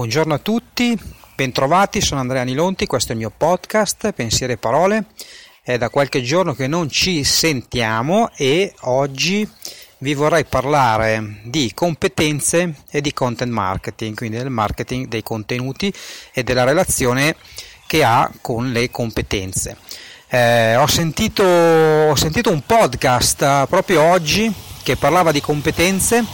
Buongiorno a tutti, bentrovati, sono Andrea Nilonti, questo è il mio podcast Pensieri e Parole. È da qualche giorno che non ci sentiamo e oggi vi vorrei parlare di competenze e di content marketing, quindi del marketing dei contenuti e della relazione che ha con le competenze. Eh, ho, sentito, ho sentito un podcast proprio oggi che parlava di competenze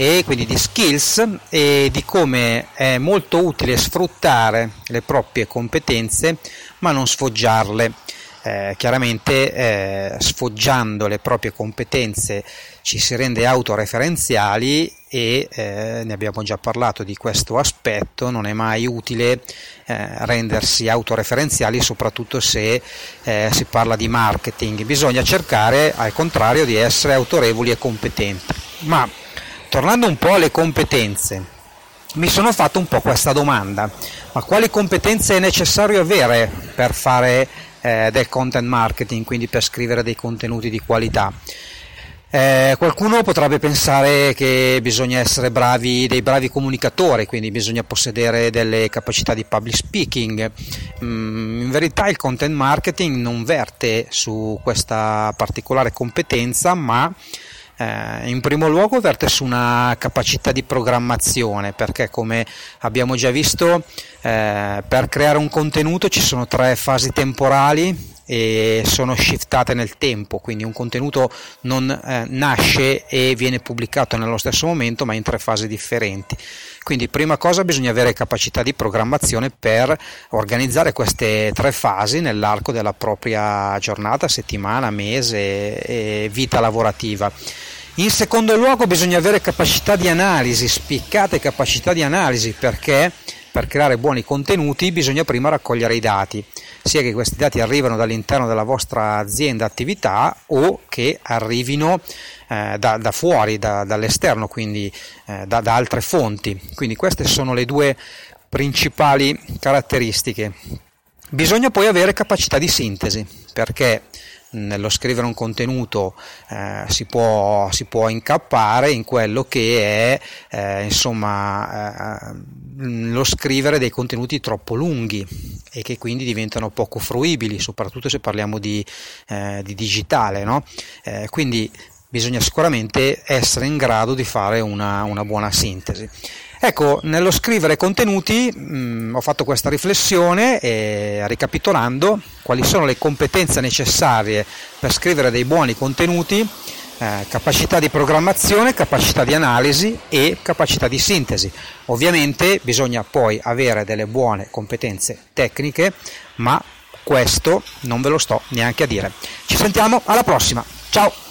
e quindi di skills e di come è molto utile sfruttare le proprie competenze ma non sfoggiarle. Eh, chiaramente eh, sfoggiando le proprie competenze ci si rende autoreferenziali e eh, ne abbiamo già parlato di questo aspetto, non è mai utile eh, rendersi autoreferenziali soprattutto se eh, si parla di marketing, bisogna cercare al contrario di essere autorevoli e competenti. Ma tornando un po' alle competenze, mi sono fatto un po' questa domanda, ma quali competenze è necessario avere per fare eh, del content marketing, quindi per scrivere dei contenuti di qualità? Eh, qualcuno potrebbe pensare che bisogna essere bravi, dei bravi comunicatori, quindi bisogna possedere delle capacità di public speaking. Mm, in verità il content marketing non verte su questa particolare competenza, ma eh, in primo luogo verte su una capacità di programmazione perché come abbiamo già visto eh, per creare un contenuto ci sono tre fasi temporali e sono shiftate nel tempo, quindi un contenuto non eh, nasce e viene pubblicato nello stesso momento ma in tre fasi differenti. Quindi prima cosa bisogna avere capacità di programmazione per organizzare queste tre fasi nell'arco della propria giornata, settimana, mese e vita lavorativa. In secondo luogo bisogna avere capacità di analisi, spiccate capacità di analisi perché per creare buoni contenuti bisogna prima raccogliere i dati, sia che questi dati arrivano dall'interno della vostra azienda attività o che arrivino eh, da, da, fuori, da, dall'esterno, quindi eh, da, da altre fonti. Quindi queste sono le due principali caratteristiche. Bisogna poi avere capacità di sintesi, perché nello scrivere un contenuto eh, si, può, si, può, incappare in quello che è eh, insomma eh, lo scrivere dei contenuti troppo lunghi e che quindi diventano poco fruibili soprattutto se parliamo di, eh, di digitale no? Eh, quindi bisogna sicuramente essere in grado di fare una, una buona sintesi Ecco, nello scrivere contenuti mh, mm, ho fatto questa riflessione e ricapitolando quali sono le competenze necessarie per scrivere dei buoni contenuti, eh, capacità di programmazione, capacità di analisi e capacità di sintesi. Ovviamente bisogna poi avere delle buone competenze tecniche, ma questo non ve lo sto neanche a dire. Ci sentiamo alla prossima. Ciao!